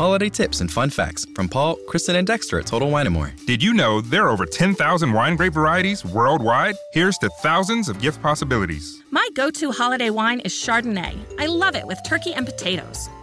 holiday tips and fun facts from Paul, Kristen, and Dexter at Total Wine & More. Did you know there are over 10,000 wine grape varieties worldwide? Here's to thousands of gift possibilities. My go to holiday wine is Chardonnay. I love it with turkey and potatoes.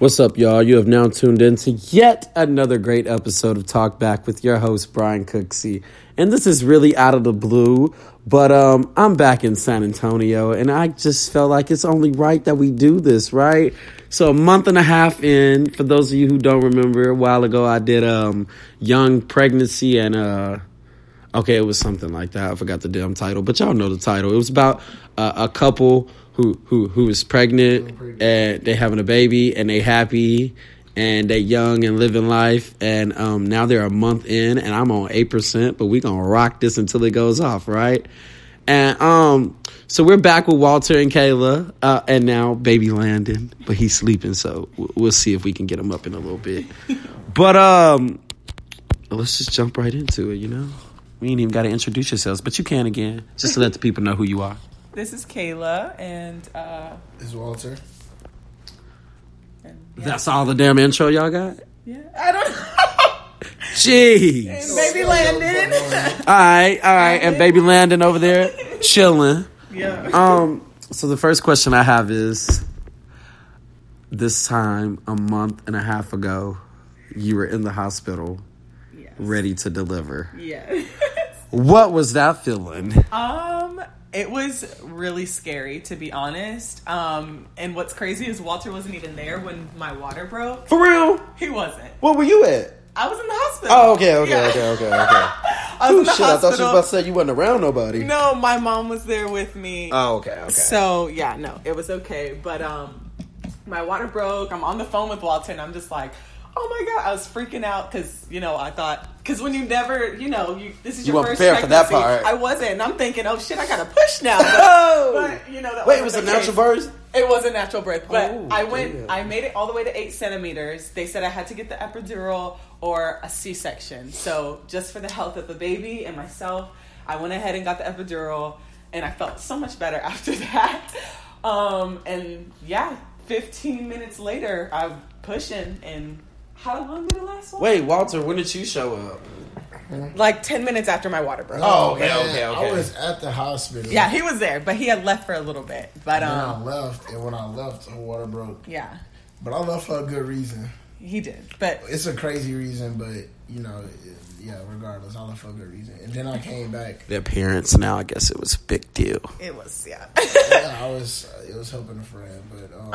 What's up, y'all? You have now tuned in to yet another great episode of Talk BAC with your host, Brian Cooksey. And this is really out of the blue, but um, I'm back in San Antonio, and I just felt like it's only right that we do this, right? So a month and a half in, for those of you who don't remember, a while ago I did um, young pregnancy and uh, okay, it was something like that. I forgot the damn title, but y'all know the title. It was about uh, a couple who who who is pregnant and they having a baby and they happy and they young and living life and um, now they're a month in and I'm on eight percent, but we gonna rock this until it goes off, right? And um, so we're back with Walter and Kayla, uh, and now baby Landon, but he's sleeping, so we'll see if we can get him up in a little bit. But um, let's just jump right into it. You know, we ain't even got to introduce yourselves, but you can again, just to let the people know who you are. This is Kayla, and uh, This is Walter. and yeah, That's all the damn intro y'all got. yeah. I don't. Jeez. Baby Landon. All right, all right, and baby Landon over there chilling. yeah. Um, so the first question I have is this time a month and a half ago, you were in the hospital Yes. ready to deliver. Yeah. What was that feeling? Um, it was really scary to be honest. Um, and what's crazy is Walter wasn't even there when my water broke. For real? He wasn't. Where were you at? I was in the hospital. Oh, okay, okay, Yeah. okay, okay, okay. I was Oh in the shit! I thought you was hospital. about to say you wasn't around nobody. No, my mom was there with me. Oh, okay, okay. So yeah, no, it was okay. But um, my water broke. I'm on the phone with Walter, and I'm just like, oh my god, I was freaking out because you know I thought because when you never, you know, you this is You your first prepared for that pregnancy, part. I wasn't, and I'm thinking, oh shit, I gotta push now. But, Oh! but, you know, that Wait, it wasn't a natural birth? It was a natural birth, but Oh, I went. damn. I made it all the way to eight centimeters. They said I had to get the epidural or a C-section. So just for the health of the baby and myself, I went ahead and got the epidural, and I felt so much better after that. Um, and yeah, 15 minutes later, I'm pushing, and how long did it last? One? Wait, Walter, when did you show up? like 10 minutes after my water broke. Oh, okay, man, okay, okay. I was at the hospital. Yeah, he was there, but he had left for a little bit. But And then I um, left, and when I left, her water broke. yeah, But I left for a good reason. he did. But It's a crazy reason, but you know, yeah. Regardless, I left for a good reason. And then I came back. The parents now. I guess it was a big deal. it was yeah. Yeah, I was. It was helping a friend, but um,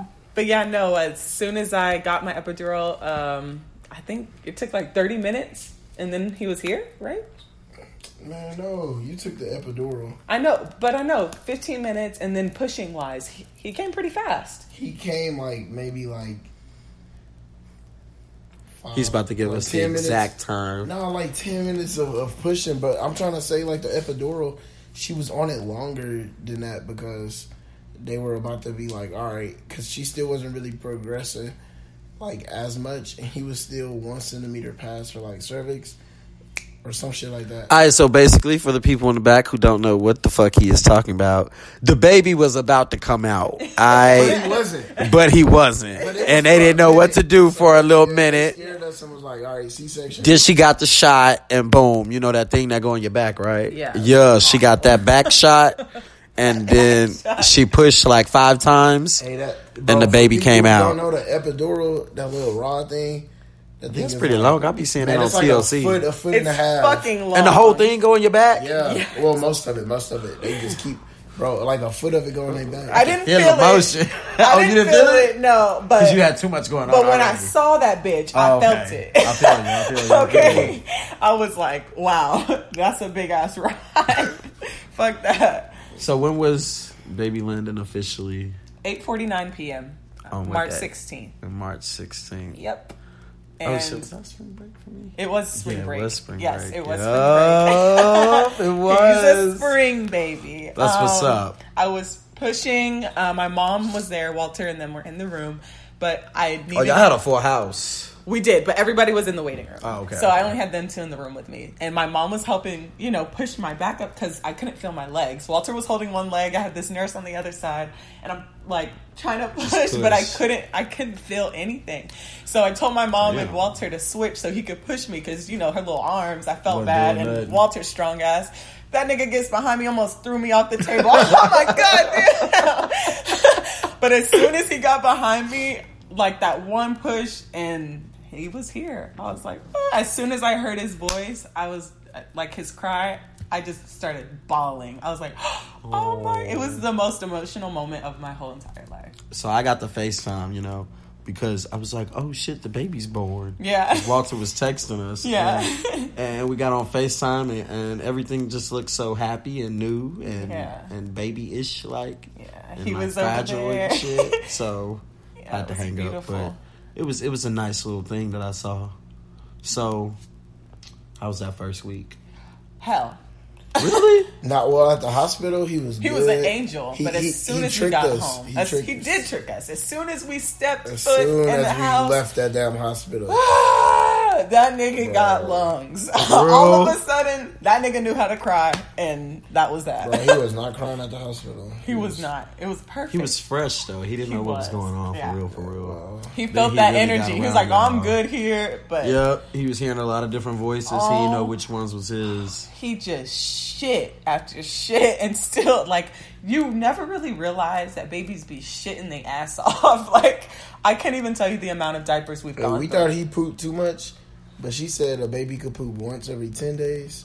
Um, but yeah, no. As soon as I got my epidural, um, I think it took like thirty minutes, and then he was here, right? man, no, you took the epidural. I know, but I know fifteen minutes, and then pushing wise, he, he came pretty fast. He came like maybe like. Five, He's about to give like us the 10 minutes. exact time. No, like ten minutes of, of pushing, but I'm trying to say like the epidural, she was on it longer than that because they were about to be like, all right, because she still wasn't really progressing like as much, and he was still one centimeter past her like cervix or some shit like that. All right, so basically, for the people in the back who don't know what the fuck he is talking about, the baby was about to come out. but he I, wasn't. but he wasn't, But it and they didn't know for a what to minute. do for a little Yeah, minute. They scared us and was like, all right, C section. Then she got the shot, and boom, you know that thing that go on your back, right? Yeah. Yeah, she got that back shot, and then she pushed like five times. Hey, that, And the baby came who out. Don't know the epidural, that little rod thing. That thing That's pretty like- long. I be seeing that Man, on it's like TLC. A foot, a foot It's and a half. fucking long, And the whole thing go in your back. Yeah. Well, most of it, most of it. They just keep, bro, like a foot of it going in their back. I didn't Feel feel the motion. it. oh, I you didn't didn't feel it? No, but you had too much going on. But when I already. saw that bitch, Oh, I okay. felt it. I feel you, I feel you, I feel you. okay, I was like, wow, that's a big ass ride. Fuck that. So when was Baby Landon officially 8:49 p.m. Oh, my March God. 16th. March 16th? Yep. Oh And shit, was that spring break for me? it was spring Yeah, it break. was spring yes, break. it was spring break. it He's a spring baby. That's what's Um, up. I was pushing. Uh, my mom was there, Walter, and then we're in the room. But I needed. Oh, y'all had a full house. We did, but everybody was in the waiting room. Oh, okay, So I only had them two in the room with me, and my mom was helping, you know, push my back up because I couldn't feel my legs. Walter was holding one leg. I had this nurse on the other side, and I'm like trying to push, but I couldn't. I couldn't feel anything. So I told my mom and Walter to switch so he could push me because you know her little arms. I felt Wasn't bad, and. Walter's strong ass. That nigga gets behind me, almost threw me off the table. oh my god! Dude. but as soon as he got behind me, like that one push, and he was here. I was like, as soon as I heard his voice, I was like his cry. I just started bawling. I was like, oh my! It was the most emotional moment of my whole entire life. So I got the FaceTime, you know, because I was like, oh shit, the baby's born. Yeah. Walter was texting us. Yeah. And, and we got on FaceTime and, and everything just looked so happy and new and Yeah. and baby ish like. Yeah, he like was over there. and shit. So Yeah, had to hang up. beautiful. But it was it was a nice little thing that I saw. So how was that first week? Hell, Really? Not well at the hospital. He was. he good. was an angel. He- but as he- soon he as we got us. home, he, as- tricked he us. did trick us. As soon as we stepped As foot soon in the as we house, left that damn hospital. That nigga got lungs. All of a sudden, that nigga knew how to cry, and that was that. Bro, he was not crying at the hospital. he was not. It was perfect. He was fresh though. He didn't He know what was was, going on yeah. for real, for real. He felt he that really energy. He was like, "Oh, I'm good here," but Yeah, he was hearing a lot of different voices. He didn't know Oh. which ones was his. he just shit after shit, and still like you never really realize that babies be shitting their ass off. like I can't even tell you the amount of diapers we've Yeah, gone we through. thought he pooped too much, but she said a baby could poop once every ten days.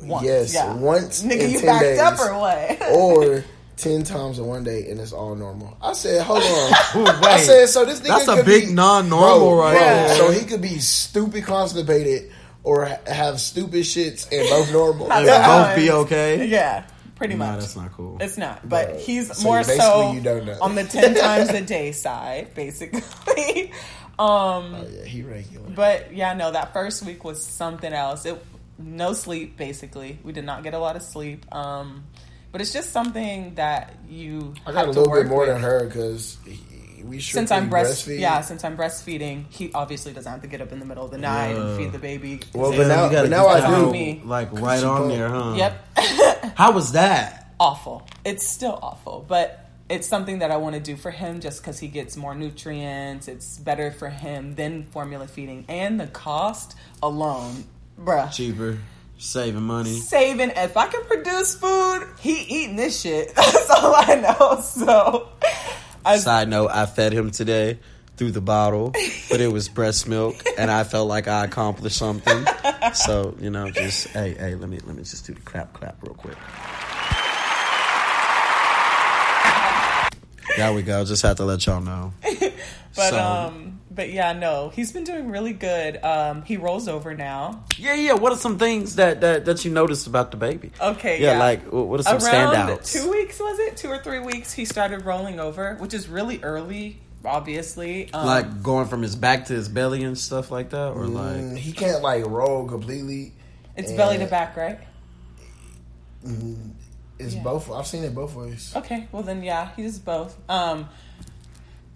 Once, yes, yeah. once Nigga, in you 10 backed days. up or what? or ten times in one day, and it's all normal. I said, hold on. Wait, I said, so this nigga that's a could big be- non-normal Bro, right bro, there. So he could be stupid constipated or have stupid shits and both normal. And Yeah. both be okay. yeah, pretty Nah, much. that's not cool. It's not, but Bro, he's so more so you don't know. on the ten times a day side, basically. Um, Oh, yeah, he regular. but yeah, no, that first week was something else. It no sleep, basically. We did not get a lot of sleep. Um, but it's just something that you. I got a have to little bit more with. than her because we strictly Since I'm breast, breastfeed. yeah, since I'm breastfeeding, he obviously doesn't have to get up in the middle of the night and feed the baby. Well, but now, you gotta but now I that do. Me. Like right on there, huh? Yep. How was that? awful. It's still awful, but it's something that I want to do for him just because he gets more nutrients. It's better for him than formula feeding, and the cost alone, bruh. Cheaper, saving money. Saving if I can produce food, he eating this shit. That's all I know. So, I, Side note: I fed him today through the bottle, but it was breast milk, and I felt like I accomplished something. So you know, just hey, hey, let me let me just do the clap, clap real quick. There we go. Just had to let y'all know. but So- um, but yeah, no, he's been doing really good. Um, he rolls over now. Yeah, yeah. What are some things that that, that you noticed about the baby? Okay, Yeah, yeah. like wh- what are some Around standouts? two weeks was it? Two or three weeks? He started rolling over, which is really early. Obviously, um, like going from his back to his belly and stuff like that, or like Mm, he can't like roll completely. it's belly to back, right? It's Yeah. both. I've seen it both ways. Okay, well then, yeah, he does both. Um,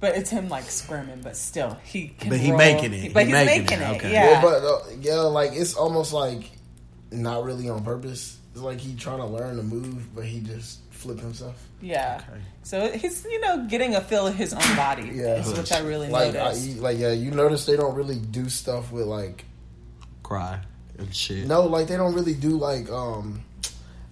but it's him like squirming, but still, he can. But he roll. making it. But He he's making making, it, it. okay. Yeah. Well, but uh, yeah, like it's almost like not really on purpose. It's like he trying to learn to move, but he just flip himself. yeah. So he's you know getting a feel of his own body, Yeah, which I really like I, noticed. like yeah, you notice they don't really do stuff with like cry and shit. no, like they don't really do like um.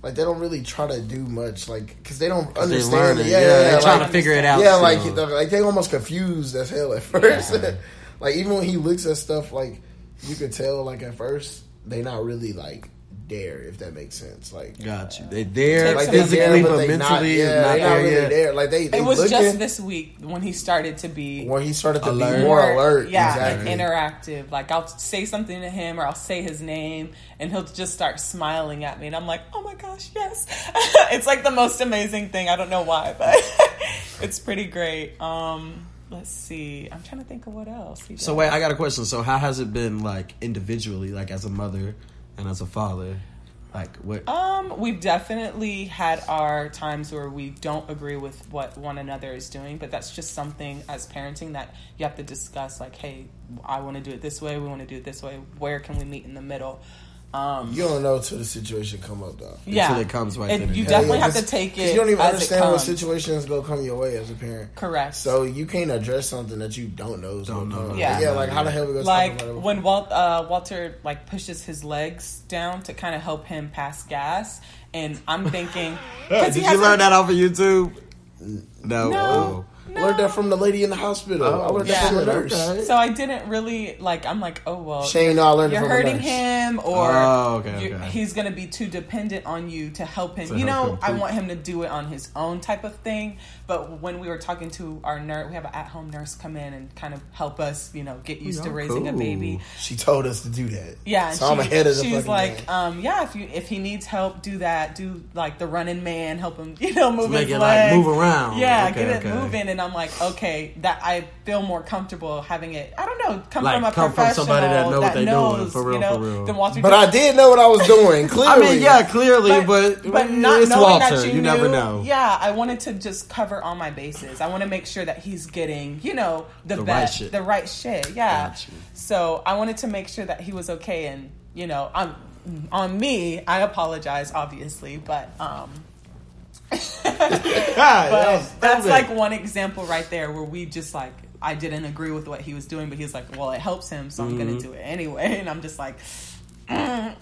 Like they don't really try to do much, like because they don't They understand. learning. it. Yeah, Yeah, they're yeah, trying to figure it out. Yeah, like like they almost confused as hell at first. like even when he looks at stuff, like you could tell, like at first they not really like there, if that makes sense. Like got you. They there Like, they physically, there, but they mentally not, is yeah, not they there not really yet. there. Like they, they it was looking, just this week when he started to be when he started to Alert. be more alert. Yeah, exactly. and interactive. Like I'll say something to him or I'll say his name and he'll just start smiling at me and I'm like, "Oh my gosh, yes." it's like the most amazing thing. I don't know why, but it's pretty great. Um let's see. I'm trying to think of what else. So wait, I got a question. So how has it been like individually, like as a mother and as a father? Like what? Um, we've definitely had our times where we don't agree with what one another is doing, but that's just something as parenting that you have to discuss. Like, hey, I want to do it this way. We want to do it this way. Where can we meet in the middle? Um, You don't know till the situation come up though. yeah, it comes right It- then You definitely Yeah, have to 'cause- take 'cause it. You don't even as understand what comes. situation is gonna come your way as a parent. Correct. So you can't address something that you don't know. Is Don't know. Yeah. yeah. Like how the hell are we gonna like talk about it? when Walt, uh, Walter like pushes his legs down to kind of help him pass gas, and I'm thinking, Did you learn that off of YouTube? No. No. Oh. Learned that from the lady in the hospital. I learned Yeah. that from the nurse. Okay. So I didn't really like. I'm like, oh well. Shane, no, I learned you're from hurting nurse. him, or Oh, okay, you- okay. he's gonna be too dependent on you to help him. To you help know, him I want him to do it on his own type of thing. But when we were talking to our nurse, we have an at-home nurse come in and kind of help us, you know, get used to Y'all raising a baby. She told us to do that. Yeah, and so I'm ahead of the she was like, um, yeah, if you if he needs help, do that. Do like the running man, help him, you know, move make his it, like, legs, move around. Yeah, Okay, get it moving. And I'm like, okay, that I feel more comfortable having it. I don't know, come Like, from a come from professional somebody that know what they doing, knows, for real, you know, for real. Than Walter but I did know what I was doing. Clearly, I mean, yeah, clearly, but, but not it's knowing Walter. that you, you knew, never know. Yeah, I wanted to just cover all my bases. I want to make sure that he's getting, you know, the, The right best, shit. the right shit. Yeah. Got. So I wanted to make sure that he was okay, and you know, I'm on me. I apologize, obviously, but um, but that's like one example right there where we just like I didn't agree with what he was doing, but he was like, "Well, it helps him, so I'm Mm-hmm. gonna do it anyway." And I'm just like, mm.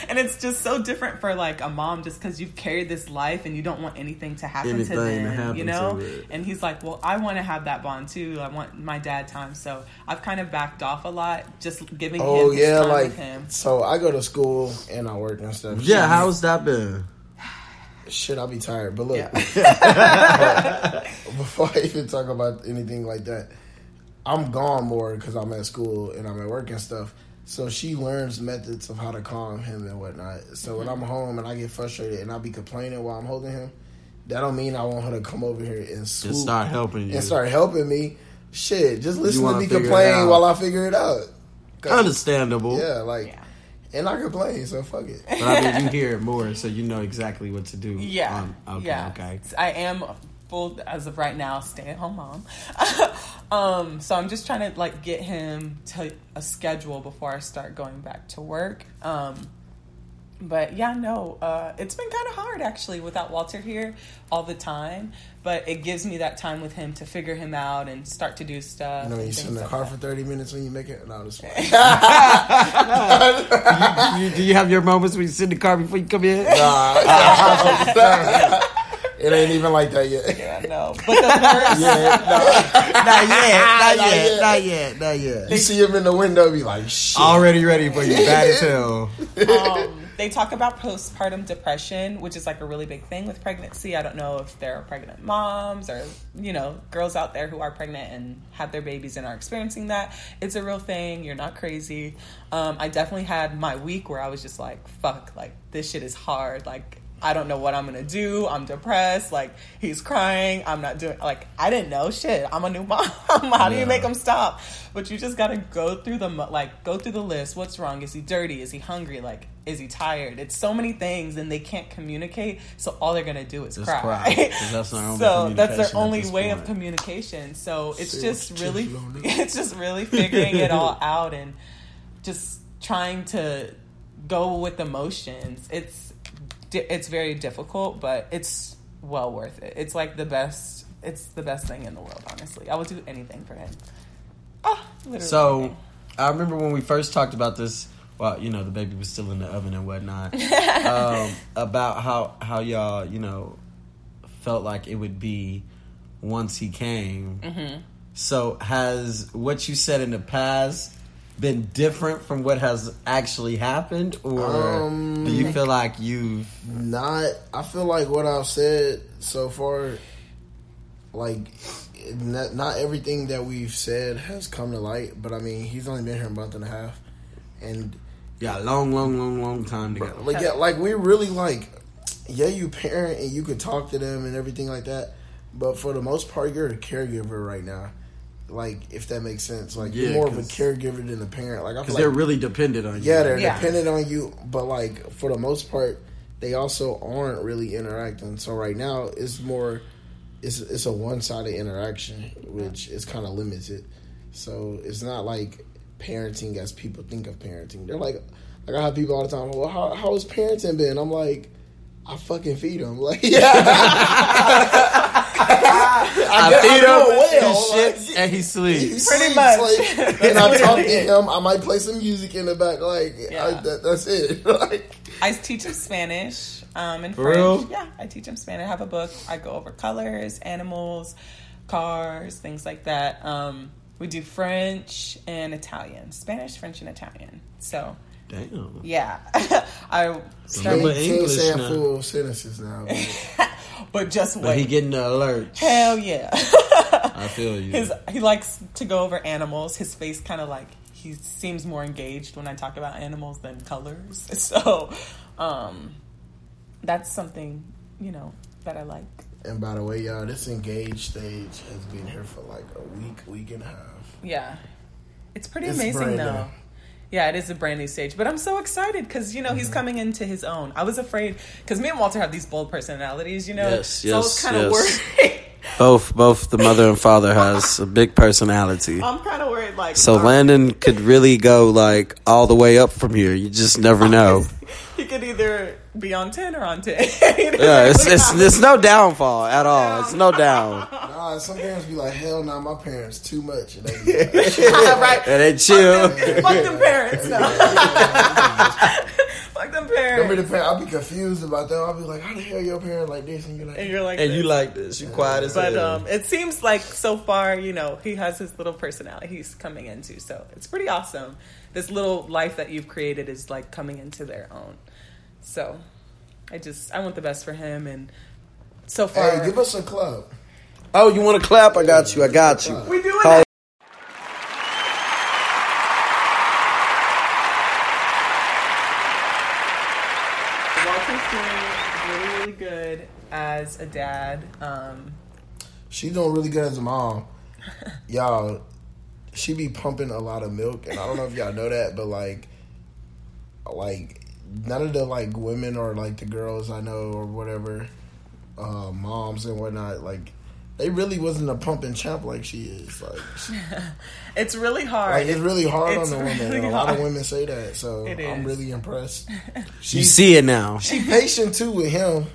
and it's just so different for like a mom, just because you've carried this life and you don't want anything to happen Anything to to them, happen you know. And he's like, "Well, I want to have that bond too. I want my dad time." So I've kind of backed off a lot, just giving Oh him his yeah, time like with him. so. I go to school and I work and stuff. Yeah, Shit, how's that been? Shit, I'll be tired. But look, Yeah. before I even talk about anything like that, I'm gone more because I'm at school and I'm at work and stuff. So she learns methods of how to calm him and whatnot. So when I'm mm-hmm. home and I get frustrated and I be complaining while I'm holding him, that don't mean I want her to come over here and swoop Just start helping you. and start helping me. Shit, just listen to me complain while I figure it out. Understandable. Yeah, like, Yeah. And I complain, so fuck it. But I mean, you hear it more, so you know exactly what to do. Yeah. Um, okay, yeah. okay. I am full as of right now, stay at home mom. um, so I'm just trying to like get him to a schedule before I start going back to work. Um, but yeah, no, uh, it's been kind of hard actually without Walter here all the time. But it gives me that time with him to figure him out and start to do stuff. You know, and you sit in the like car that. for 30 minutes when you make it. No, this one. you, do you have your moments when you sit in the car before you come in? Nah. It ain't even like that yet. I know. But the worst, not yet, not Not yet, yet. not yet, not yet. You see him in the window, be like, shit. Already ready for you, bad as hell. um, they talk about postpartum depression, which is like a really big thing with pregnancy. I don't know if there are pregnant moms or, you know, girls out there who are pregnant and have their babies and are experiencing that. It's a real thing. You're not crazy. Um, I definitely had my week where I was just like, fuck, like, this shit is hard. Like, I don't know what I'm gonna do. I'm depressed. Like he's crying. I'm not doing. Like I didn't know shit. I'm a new mom. How do you make him stop? But you just gotta go through the like go through the list. What's wrong? Is he dirty? Is he hungry? Like is he tired? It's so many things, and they can't communicate. So all they're gonna do is Just cry. cry, that's their only so that's their only way of communication. So it's Say just really, you on it. it's just really figuring it all out and just trying to go with emotions. It's it's very difficult, but it's well worth it. It's like the best. It's the best thing in the world. Honestly, I would do anything for him. Ah, literally So, anything. I remember when we first talked about this. Well, you know, the baby was still in the oven and whatnot. um, about how how y'all, you know, felt like it would be once he came. Mm-hmm. So, has what you said in the past been different from what has actually happened, or Um, do you feel like you've Not. I feel like what I've said so far, like, not, not everything that we've said has come to light. But I mean, he's only been here a month and a half, and yeah, long, long, long, long time together? like, yeah, like we really like, yeah, you parent and you could talk to them and everything like that. But for the most part, you're a caregiver right now. Like if that makes sense. Like Yeah, you're more of a caregiver than a parent. Like Because feel they're like really dependent on you. yeah, they're Yeah. dependent on you, but like for the most part, they also aren't really interacting. So right now, it's more, it's it's a one sided interaction, which is kind of limited. So it's not like parenting as people think of parenting. They're like, like I have people all the time. Well, how how's parenting been? I'm like. I fucking feed them. Like, yeah. I guess feed I him, do he well, shits, like- and he sleeps. Pretty Sleeps, much. Like, and I talk to him. I might play some music in the back. Like, I, that, that's it. like, I teach him Spanish um, and For French. real? Yeah, I teach him Spanish. I have a book. I go over colors, animals, cars, things like that. Um, we do French and Italian, Spanish, French, and Italian. So Damn. yeah, I Remember started, Can't- can't English say now. full sentences now. But- but just But he getting the alert. Hell yeah. I feel you. His he likes to go over animals. His face kind of like he seems more engaged when I talk about animals than colors. So, um, that's something you know that I like. And by the way, y'all, this engaged stage has been here for like a week, week and a half. Yeah, it's pretty It's amazing brand though. Yeah, it is a brand new stage, but I'm so excited because you know Mm-hmm. he's coming into his own. I was afraid because me and Walter have these bold personalities, you know. Yes, so I was yes, kind of yes. worried. both both the mother and father has a big personality. I'm kind of worried, like So Landon could really go like all the way up from here. You just never know. he could either be on ten or on ten. Yeah, it's it's, it's no downfall at all. It's no down. Nah, some parents be like, hell no, my parents too much. And they, right. And they chill. Fuck them parents. No. Fuck them Don't be parents. the parent. I'll be confused about them. I'll be like, how the hell your parent like this? And you're like, And you're like, And you this. like this. You quiet as But um, it seems like so far, you know, he has his little personality he's coming into. So it's pretty awesome. This little life that you've created is like coming into their own. So I just, I want the best for him. And so far, hey, give us a club. oh, you want to clap? I got you. I got you. we doing Call- it. Walter's doing really, really good as a dad. Um, She's doing really good as a mom. Y'all, she be pumping a lot of milk, and I don't know if y'all know that, but like, like none of the like women or like the girls I know or whatever, uh, moms and whatnot, like they really wasn't a pumping champ like she is. Like, it's really hard. like it's really hard It's on the women, really and a lot of women say that. So I'm really impressed. You see it now. she patient too with him,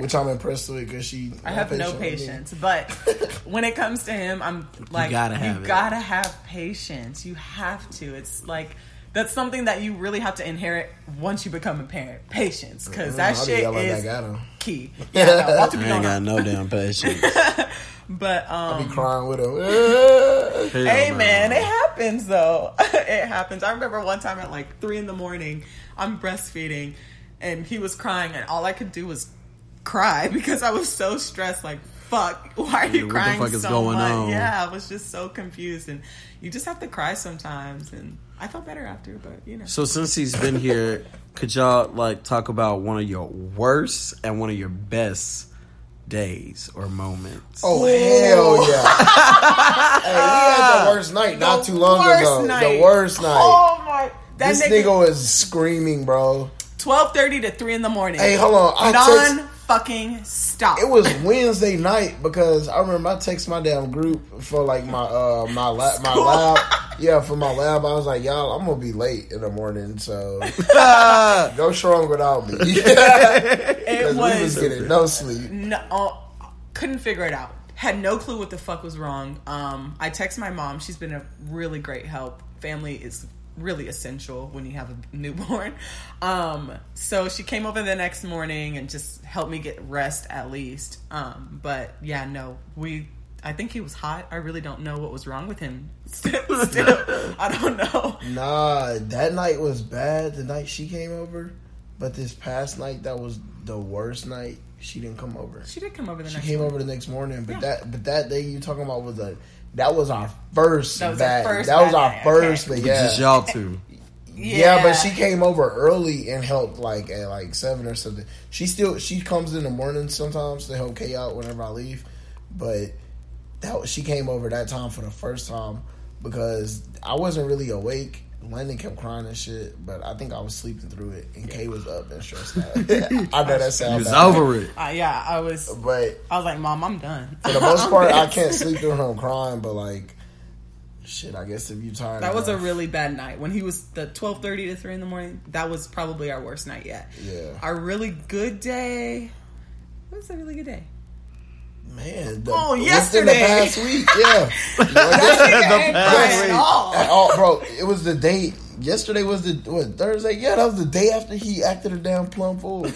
which I'm impressed with because she. I have no patient with patience, but when it comes to him, I'm like, you gotta gotta have have, it. gotta have patience. You have to. It's like that's something that you really have to inherit once you become a parent. Patience, because that Mm, I'll be shit is back key. Yeah, no, Walter I ain't got no damn patience. But I'll be crying with him. Hell Hey no. man, it happens though. it happens. I remember one time at like three in the morning, I'm breastfeeding, and he was crying, and all I could do was cry because I was so stressed. Like, fuck, why are you What the crying fuck is so going much? on? Yeah, I was just so confused, and you just have to cry sometimes. And I felt better after, but you know. So since he's been here, could y'all like talk about one of your worst and one of your best days or moments? Oh hell yeah! hey, we had the worst night not The too long worst ago. night. The worst night. Oh my! That this nigga, nigga was screaming, bro. twelve thirty to three in the morning. Hey, hold on. I non text, fucking stop. it was Wednesday night because I remember I texted my damn group for like my uh my lab my lab. Yeah, for my lab, I was like, y'all, I'm gonna be late in the morning, so go strong without me. it Because we was was getting no sleep. no, uh, couldn't figure it out. Had no clue what the fuck was wrong. Um, I text my mom. She's been a really great help. Family is really essential when you have a newborn. Um, so she came over the next morning and just helped me get rest at least. Um, but yeah, no, we. I think he was hot. I really don't know what was wrong with him. Still, still I don't know. Nah, that night was bad. The night she came over, but this past night that was the worst night. She didn't come over. She did come over the She next. came morning. over the next morning, but Yeah. that but that day you talking about was a that was our first That was our first that was our night, first, okay. but yeah, Just y'all two. yeah, but she came over early and helped like at like seven or something. She still she comes in the morning sometimes to help Kay out whenever I leave, but that was, she came over that time for the first time because I wasn't really awake. Landon kept crying and shit, but I think I was sleeping through it, and Kay was up and stressed out. I know that sounds It's bad, over it. Uh, yeah, I was. but I was like, Mom, I'm done. for the most part, I can't sleep through him crying. But like, shit, I guess if you tired, That was a really bad night. When he was the twelve thirty to three in the morning, that was probably our worst night yet. Yeah. Our really good day. What was a really good day? Man. The, Oh, within yesterday. the past week, yeah. At all. Oh, bro, it was the day. Yesterday was the what Thursday? Yeah, that was the day after he acted a damn plum fool.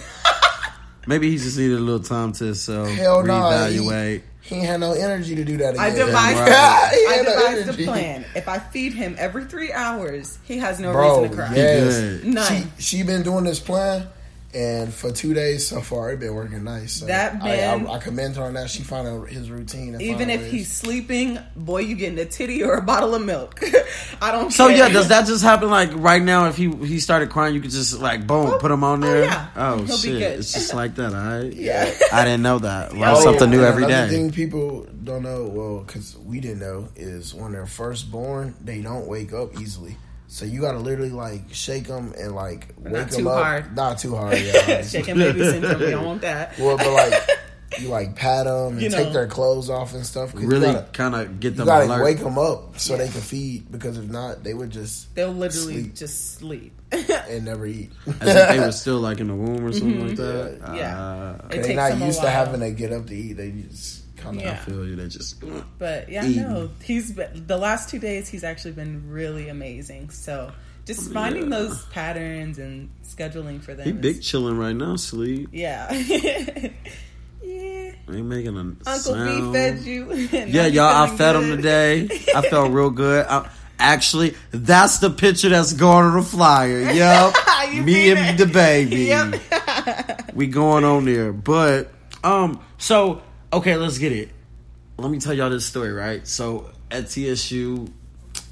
Maybe he just needed a little time to himself, Hell no, reevaluate. He, he had no energy to do that again. I devised, right. I had no devised a plan. If I feed him every three hours, he has no Bro, reason to cry. yes. None. She she been doing this plan, and for two days so far, it's been working nice. So That I, man- I, I commend her on that. She found his routine. and Even if ways. he's sleeping, boy, you getting a titty or a bottle of milk. I don't. So care. yeah, does that just happen like right now? If he he started crying, you could just like boom, oh, put him on oh, there. yeah. Oh He'll be shit, good. it's just like that. All right. Yeah. I didn't know that. Learn Oh, something new and every another day. thing people don't know, well, because we didn't know, is when they're first born, they don't wake up easily. So you gotta literally like shake them and like wake not them too up. hard. Not too hard, yeah. obviously. Shaking baby syndrome. We don't want that. well, but like you like pat them and You take their clothes off and stuff. Really kind of get them. you them gotta alert. wake them up so they can feed. Because if not, they would just They'll literally Sleep. just sleep. and never eat. As if they were still like in the womb or something like that. Mm-hmm. Yeah. Ah, It They're not them a used to having to get up to eat. They just kind of. Yeah. I feel you. They just. But yeah, Eating. no, he's been, the last two days he's actually been really amazing. So just finding Yeah. those patterns and scheduling for them. He is- big chilling right now. Sleep. Yeah. yeah. Ain't making a Uncle sound. B fed you. Yeah, y'all. I fed him today. I felt real good. I, actually, that's the picture that's going on the flyer. Yep, me and it? the baby. Yep. we going on there. But um, so okay, let's get it. Let me tell y'all this story, right? So at TSU,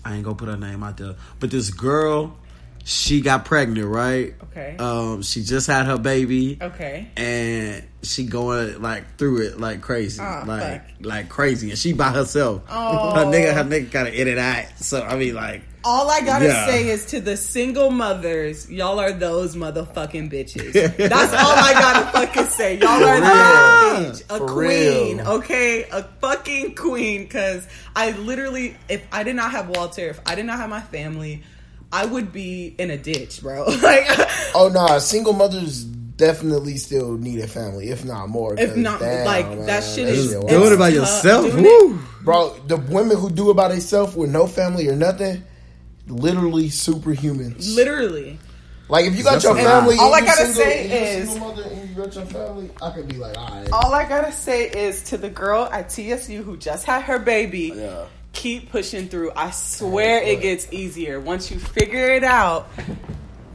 I ain't gonna put her name out there, but this girl, she got pregnant, right? Okay. Um, she just had her baby. Okay. And she going like through it like crazy, Oh, like fuck. like crazy, and she by herself. Oh. Her nigga, her nigga kind of in and out. So I mean, like, All I gotta Yeah. say is to the single mothers, y'all are those motherfucking bitches. That's all I gotta fucking say. Y'all are that bitch. A For queen, real. okay? A fucking queen. Cause I literally, if I did not have Walter, if I did not have my family, I would be in a ditch, bro. like, Oh no, single mothers definitely still need a family, if not more. If not, damn, like, man, that shit is. wild. doing it by yourself. Woo. bro. The women who do it by themselves with no family or nothing, literally superhumans. Literally. like if you got That's your family, All I gotta single, say and you a is- single mother and you got your family. I could be like, all right. All I gotta say is to the girl at TSU who just had her baby, Yeah. keep pushing through. I swear it gets easier. Once you figure it out,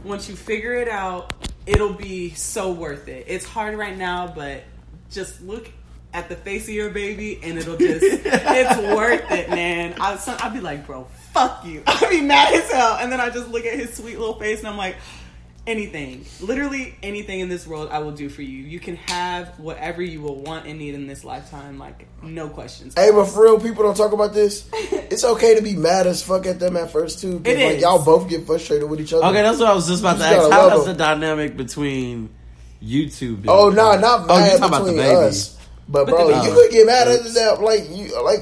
once you figure it out, it'll be so worth it. It's hard right now, but just look at the face of your baby and it'll just, it's worth it, man. I, some, I'll be like, bro, fuck you. I'll be mad as hell. And then I just look at his sweet little face and I'm like, anything, literally anything in this world, I will do for you. You can have whatever you will want and need in this lifetime, like no questions. Hey, but for real, people don't talk about this. It's okay to be mad as fuck at them at first too. It like, is. y'all both get frustrated with each other. Okay, that's what I was just about You to ask. gotta How love the dynamic between you two? be? Oh no, not Oh, you mad talking about the between baby? us. But But bro, you could get mad at that. Like you, like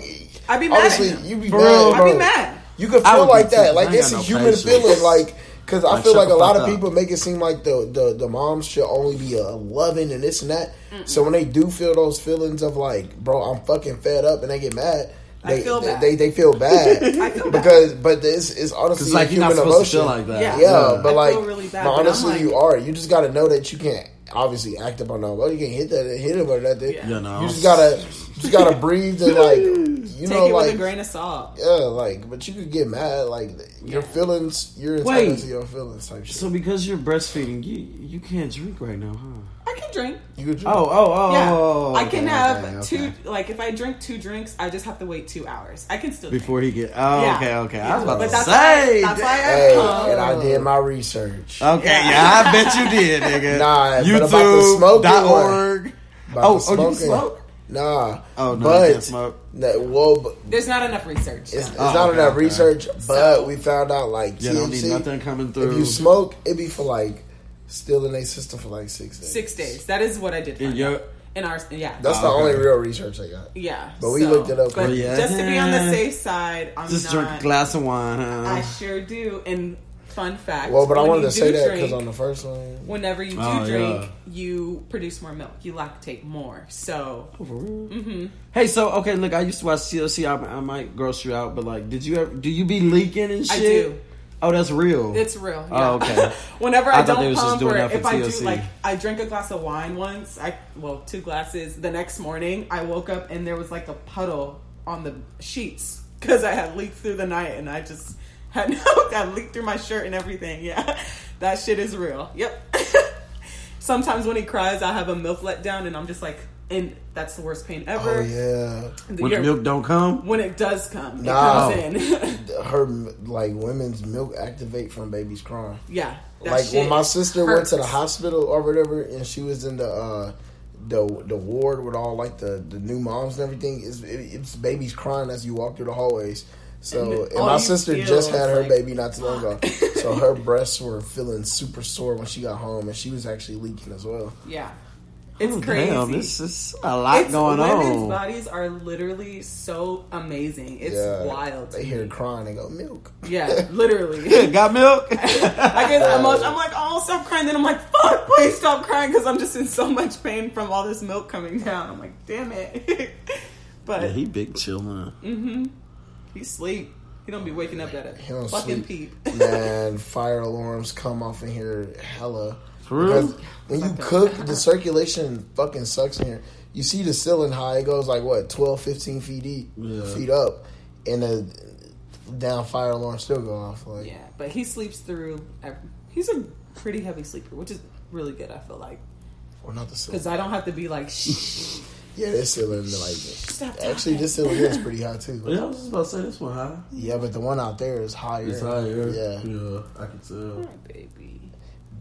I'd be mad at honestly, him. you be For mad. real. I'd be mad. You could feel like that. Like I ain't a no human patience. feeling. Like because I Like, feel like a lot of up. people make it seem like the the, the moms should only be uh, loving and this and that. So when they do feel those feelings of like, bro, I'm fucking fed up, and they get mad. I They, feel they, bad. they they feel bad I feel bad. because but it's it's honestly Because like a you're not human emotion. to feel like that. Yeah. Yeah, but like, really bad, but but honestly, like- you are. You just got to know that you can't obviously act up on nobody. You can't hit that, hit him or nothing. Yeah. You know. You just gotta, you just gotta breathe and like, you Take know, it like, with a grain of salt. yeah, like, but you could get mad, like, your feelings, you're entitled Wait. to your feelings type shit. So because you're breastfeeding, you you can't drink right now, huh? I can drink. you could, Oh, oh, oh. Yeah, oh, oh I okay, can have okay, okay. two. Like if I drink two drinks, I just have to wait two hours. I can still before he get. Oh, Yeah. okay, okay. I was about But to that's say. why, that's why I hey, come. and I did my research. Okay, yeah, I bet you did, nigga. Nah, but YouTube about the smoking dot one. org. About Oh, the oh, you smoking. smoke? Nah. Oh, no, but you can't? No, well, but There's not enough research. it's, it's Oh, not okay, enough okay. research. But So- we found out like You don't need nothing coming through. If you smoke, it'd be for like still in a system for like six days. Six days. That is what I did. In find your- in our yeah. That's Oh, the okay. only real research I got. yeah. But we looked it up. But yeah. just to be on the safe side, I'm Just not. drink a glass of wine, huh? I sure do. And fun fact. Well, but I wanted to say do that because on the first one, whenever you do Oh, drink, yeah. you produce more milk. You lactate more. So mhm. Hey, so okay, look, I used to watch TLC. I, I might gross you out, but like, did you ever? Do you be leaking and shit? I do. Oh, that's real. It's real. Oh, yeah. okay. Whenever I I, don't was just pump, doing or that for if I do, like, I drank a glass of wine once. I well, two glasses. The next morning, I woke up and there was like a puddle on the sheets because I had leaked through the night, and I just had I leaked through my shirt and everything. Yeah, that shit is real. Yep. Sometimes when he cries, I have a milk letdown, and I'm just like, and that's the worst pain ever. oh yeah, when You're- the milk don't come. when it does come, Nah. it comes in. her like women's milk activate from babies crying. yeah. like when my sister went to the hospital or whatever, and she was in the uh, the the ward with all like the, the new moms and everything. It's it, it's babies crying as you walk through the hallways. So And and, my sister feel just had her like, baby not too long ago, so her breasts were feeling super sore when she got home, and she was actually leaking as well. Yeah. Oh, it's Oh, crazy. Damn, this is a lot It's- going women's on. bodies are literally so amazing. It's yeah, wild. to They hear crying, they go milk. Yeah, literally. Got milk? I get that uh, much. I'm like, oh, stop crying. Then I'm like, fuck, please stop crying because I'm just in so much pain from all this milk coming down. I'm like, damn it. but yeah, he big chillin'. Mm-hmm. He sleep. He don't be waking up at a He don't fucking sleep. peep. Man, fire alarms come off in here hella. For real? Because when you cook, the circulation fucking sucks in here. You see the ceiling high, it goes like what, 12, 15 feet deep, Yeah. feet up, and the down fire alarm still go off. Like, Yeah, but he sleeps through. ev- He's a pretty heavy sleeper, which is really good. I feel like or not the ceiling. because I don't have to be like, shh. Yeah, this ceiling like Stop actually this ceiling is pretty high too. Yeah, I was just about to say this one, huh? Yeah, but the one out there is higher. It's higher. Yeah. Yeah, I can tell. Hi, baby.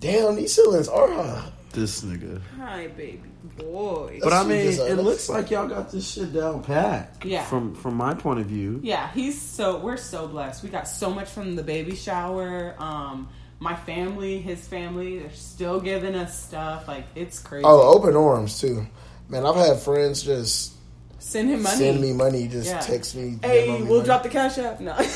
Damn, these ceilings are high. This nigga. Hi, baby boy. But I mean, just a- it looks like y'all got this shit down pat. Yeah. From from my point of view. Yeah, he's so we're so blessed. We got so much from the baby shower. Um, my family, his family, they're still giving us stuff. Like it's crazy. Oh, open arms too. Man, I've had friends just Send him money. send me money, just Yeah. text me. Hey, we'll money. drop the cash app. No.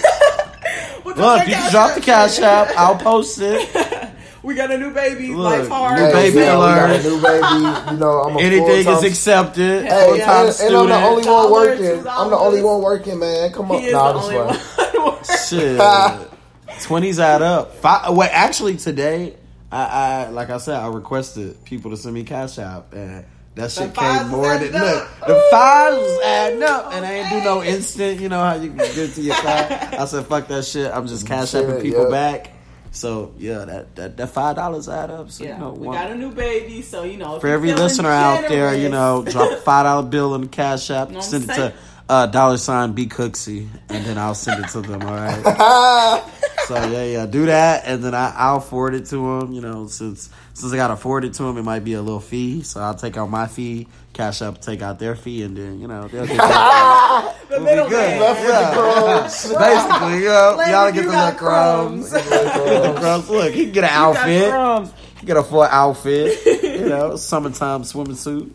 We'll Look, that you can drop the cash app. I'll post it. We got a new baby. Look, Life hard. new Hey, baby man, we got alert. a new baby. You know, I'm a Anything is accepted. Hey, yeah, and, and. I'm the only one Dollar, working. I'm the only one working, man. Come on, He nah, the this only way. one. Shit. Twenties add up. Five, wait, actually, today, I, I like I said, I requested people to send me cash app, and that shit fives came more than look. The fives was adding up, and I ain't do no instant. You know how you can get to your five. I said, fuck that shit. I'm just cash Shit, apping people yeah. back. So yeah, that that, that five dollars add up. So Yeah, you know, we one- got a new baby, so you know. for every feeling listener out there, you know, drop a five dollar bill in the cash app, Know I'm send it to saying? Uh, dollar sign B Cooksy, and then I'll send it to them. All right. so yeah, yeah, do that, and then I, I'll forward it to them. You know, since since I gotta forward it to them, it might be a little fee, so I'll take out my fee, cash up, take out their fee, and then you know they'll get that. The We'll be middle good. man. Left with the crumbs. Basically, you know, Landon, y'all get the got little crumbs. crumbs. The crumbs. Look, he can get an got outfit. crumbs. He can get a full outfit. You know, summertime swimming suit.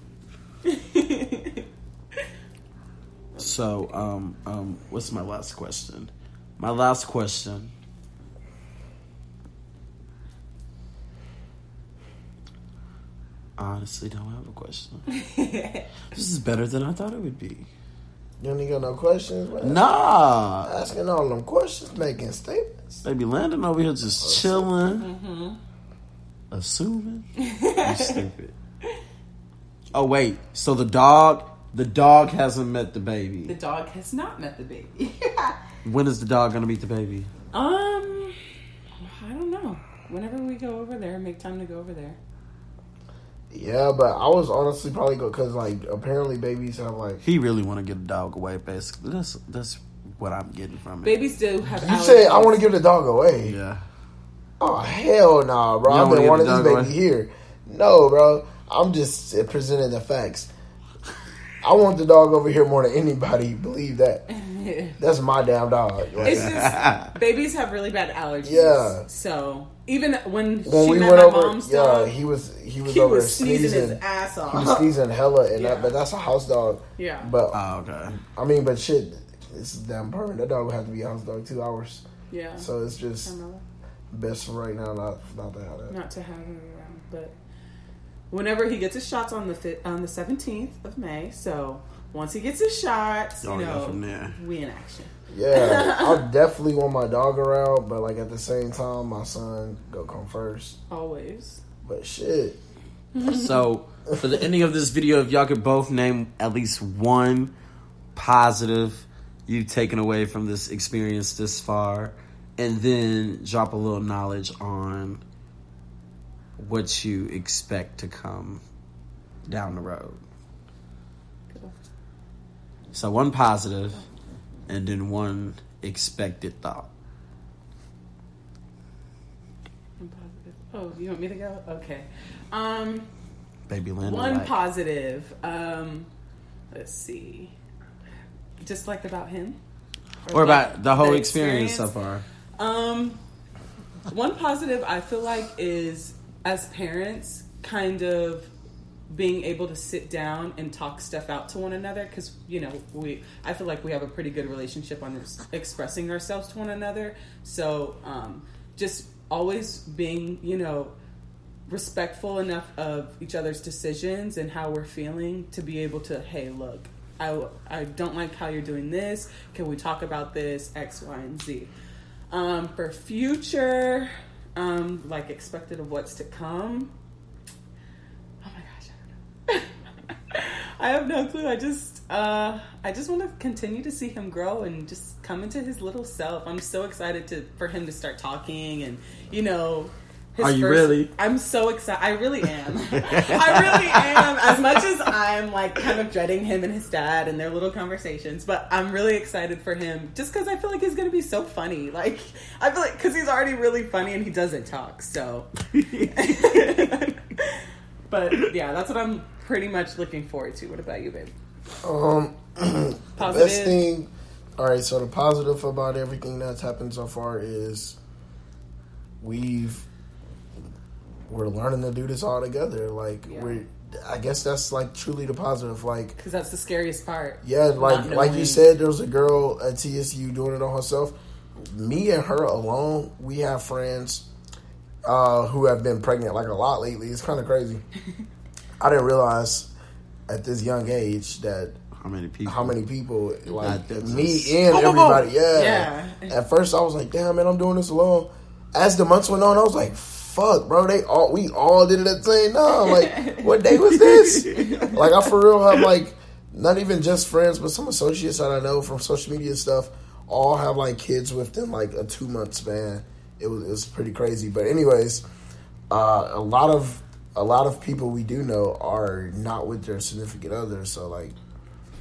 So, um, um, what's my last question? My last question. I honestly don't have a question. this is better than I thought it would be. You don't even got no questions, man. Nah, Asking all them questions, making statements. baby Landon over here just chilling, assuming. You stupid. Oh wait, so the dog, the dog hasn't met the baby. The dog has not met the baby. When is the dog gonna meet the baby? um, I don't know. Whenever we go over there, make time to go over there. Yeah, but I was honestly probably go because like apparently babies have like. He really want to get the dog away. Basically, that's that's what I'm getting from it. Babies do have. You say I want to give the dog away. Yeah. Oh hell nah, bro! You I've been wanting this baby dog here. No, bro. I'm just presenting the facts. I want the dog over here more than anybody. Believe that. That's my damn dog. Like, It's just babies have really bad allergies. Yeah. So even when, when she we met went my over, mom's yeah, dog, he was he was he over was sneezing, sneezing. his ass off. He was sneezing hella, and Yeah. that, but that's a house dog. Yeah. But Oh, okay. I mean, but shit, it's damn permanent. That dog would have to be a house dog two hours. yeah. So it's just best right now not not to have that. not to have him around, but whenever he gets his shots on the fi- on the seventeenth of May, so once he gets his shots, you Y'all go know, from there. we in action. Yeah, I definitely want my dog around, but like at the same time, my son go come first. Always. But shit, So, for the ending of this video, if y'all could both name at least one positive you've taken away from this experience this far, and then drop a little knowledge on what you expect to come down the road. So, one positive, and then one expected thought. I'm positive. Oh, you want me to go? Okay. Um, Baby Linda. one like- positive. Um, let's see. Just like about him, Or like about the whole the experience so far. Um, one positive I feel like is as parents, kind of being able to sit down and talk stuff out to one another because you know we I feel like we have a pretty good relationship on ex- expressing ourselves to one another. So um, just always being you know respectful enough of each other's decisions and how we're feeling to be able to hey look I, I don't like how you're doing this can we talk about this x y and z um, for future um, like expected of what's to come. Oh my gosh i i have no clue. I just uh, i just want to continue to see him grow and just come into his little self. I'm so excited to for him to start talking and you know his Are you really? I'm so excited. I really am. I really am. As much as I'm like kind of dreading him and his dad and their little conversations, but I'm really excited for him just because I feel like he's going to be so funny. Like, I feel like because he's already really funny and he doesn't talk. So, but yeah, that's what I'm pretty much looking forward to. What about you, babe? um, Positive. best thing. All right, so the positive about everything that's happened so far is we've we're learning to do this all together. Like Yeah. we're, I guess that's like truly the positive. Like Because that's the scariest part. Yeah, like like you said, there was a girl at TSU doing it on herself. Me and her alone, we have friends uh, who have been pregnant like a lot lately. It's kind of crazy. I didn't realize at this young age that How many people? how many people like me and everybody. Yeah. Yeah. At first, I was like, "Damn, man, I'm doing this alone." As the months went on, I was like, "Fuck, bro, they all we all did it at the same time." Like, what day was this? like, I for real have like not even just friends, but some associates that I know from social media stuff all have like kids within like a two month span. It was it was pretty crazy. But anyways, uh, a lot of a lot of people we do know are not with their significant others. So like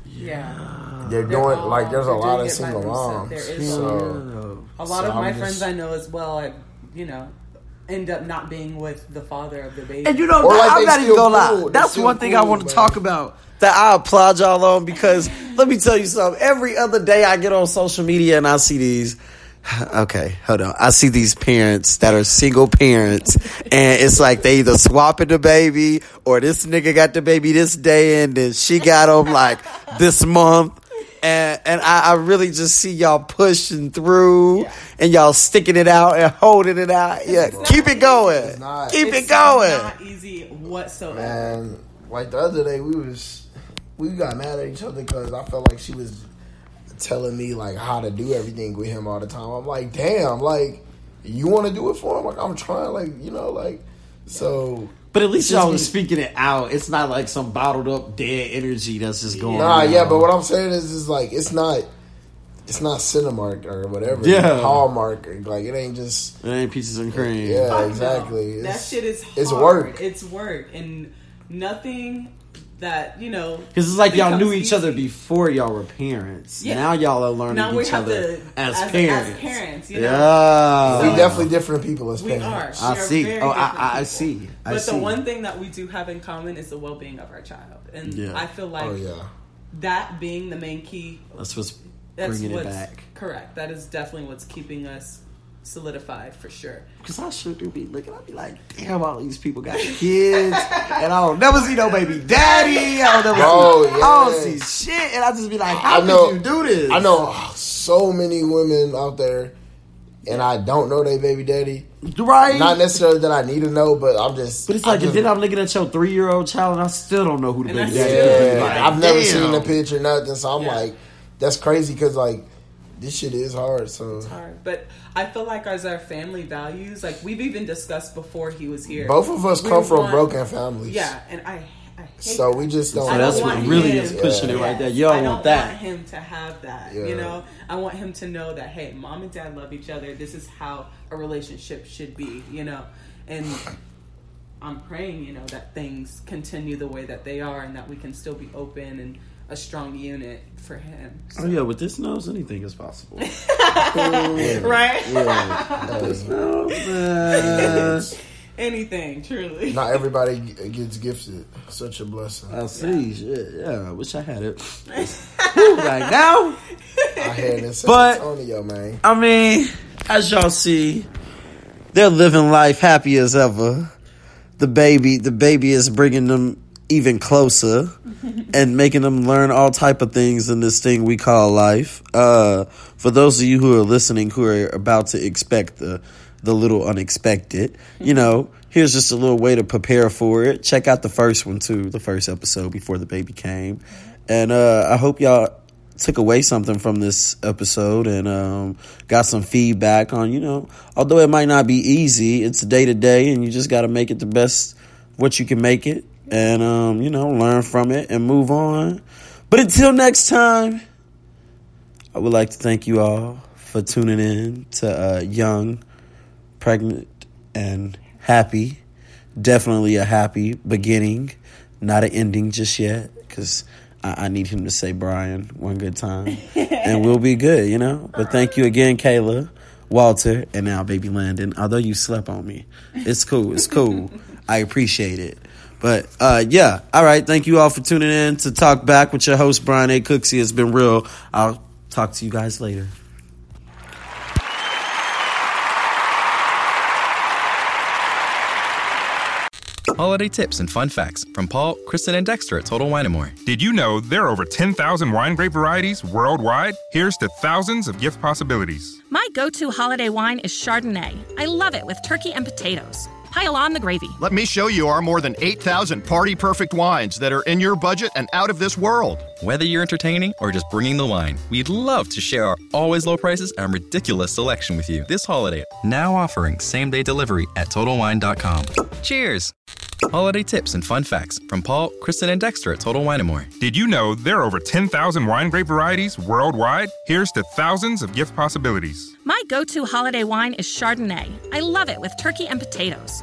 Yeah. they're, They're doing all- like there's a lot of single moms. There is So A lot So of my I'm friends just- I know as well, I, you know, end up not being with the father of the baby. And you know, Or like I'm not even gonna cool. lie. They That's one thing I want to talk about that I applaud y'all on because let me tell you something. Every other day I get on social media and I see these. Okay, hold on. I see these parents that are single parents, and it's like they either swapping the baby or this nigga got the baby this day and then she got him like this month. And, and I, I really just see y'all pushing through and y'all sticking it out and holding it out. Yeah, keep it going. not. Keep it's it going. not easy whatsoever. And like the other day, we was we got mad at each other because I felt like she was telling me like how to do everything with him all the time. I'm like, damn, like you want to do it for him? Like I'm trying, like you know, like so. But at least y'all be- was speaking it out. It's not like some bottled up dead energy that's just going Nah, on. yeah, but what I'm saying is, is like it's not. It's not Cinemark or whatever. Yeah. Hallmark. or, Like it ain't just. It ain't pieces and cream. Yeah, Fuck no. exactly. That shit is hard. it's work. It's work, and nothing that you know. Because it's like y'all becomes knew each other before y'all were parents. Yeah. Now y'all are learning Now we each have other to as, as, parents. As parents, you know. Yeah. we definitely different people as We are. parents. I are see. very Oh, different I, I see. I But see. the one thing that we do have in common is the well-being of our child, and Yeah. I feel like Oh yeah. that being the main key. That's what's That's bringing it back. correct. That is definitely what's keeping us solidified for sure. Because I sure do be looking, I be like, damn, all these people got kids, and I don't never see no baby daddy. I don't never Oh, see, I don't see shit, and I just be like, how I know. did you do this? I know so many women out there, and I don't know their baby daddy. right? Not necessarily that I need to know, but I'm just. but it's like, just, and then I'm looking at your three year old child, and I still don't know who the baby that's daddy is. Yeah, Like, I've never damn. seen the picture, nothing. So I'm Yeah. like, that's crazy because like this shit is hard. So it's hard. But I feel like as our family values, like we've even discussed before he was here. both of us we come from want- broken families. Yeah, and I, I hate So we just don't. So that's don't what really him- is pushing it right there. You I don't don't want that. want him to have that. Yeah. You know, I want him to know that hey, mom and dad love each other. This is how a relationship should be. You know, and I'm praying, you know, that things continue the way that they are, and that we can still be open and a strong unit for him. So- Oh yeah, with this nose, anything is possible. right? Oh, man. Anything, truly. Not everybody gets gifted. Such a blessing. I see. Shit, yeah, I wish I had it. Right now. I had in San But- Antonio, man. I mean, as y'all see, they're living life happy as ever. The baby, the baby is bringing them even closer and making them learn all type of things in this thing we call life. Uh, for those of you who are listening, who are about to expect the the little unexpected, you know, here's just a little way to prepare for it. Check out the first one too, the first episode before the baby came, and uh, I hope y'all took away something from this episode and um, got some feedback on, you know, although it might not be easy, it's day to day and you just got to make it the best what you can make it and, um, you know, learn from it and move on. But until next time, I would like to thank you all for tuning in to uh, Young, Pregnant, and Happy. Definitely a happy beginning, not an ending just yet, because I, I need him to say Brian one good time, and we'll be good, you know. But thank you again, Kayla, Walter, and now baby Landon. Although you slept on me, it's cool. It's cool. I appreciate it. But uh, yeah, all right. Thank you all for tuning in to Talk BAC with your host Brian A. Cooksey. It's been real. I'll talk to you guys later. Holiday tips and fun facts from Paul, Kristen, and Dexter at Total Wine & More. Did you know there are over 10,000 wine grape varieties worldwide? Here's to thousands of gift possibilities. My go to holiday wine is Chardonnay. I love it with turkey and potatoes. Pile on the gravy. Let me show you our more than 8,000 party perfect wines that are in your budget and out of this world. Whether you're entertaining or just bringing the wine, we'd love to share our always low prices and ridiculous selection with you this holiday. Now offering same day delivery at TotalWine.com. Cheers! Holiday tips and fun facts from Paul, Kristen, and Dexter at Total Wine & More. Did you know there are over 10,000 wine grape varieties worldwide? Here's to thousands of gift possibilities. My go to holiday wine is Chardonnay. I love it with turkey and potatoes.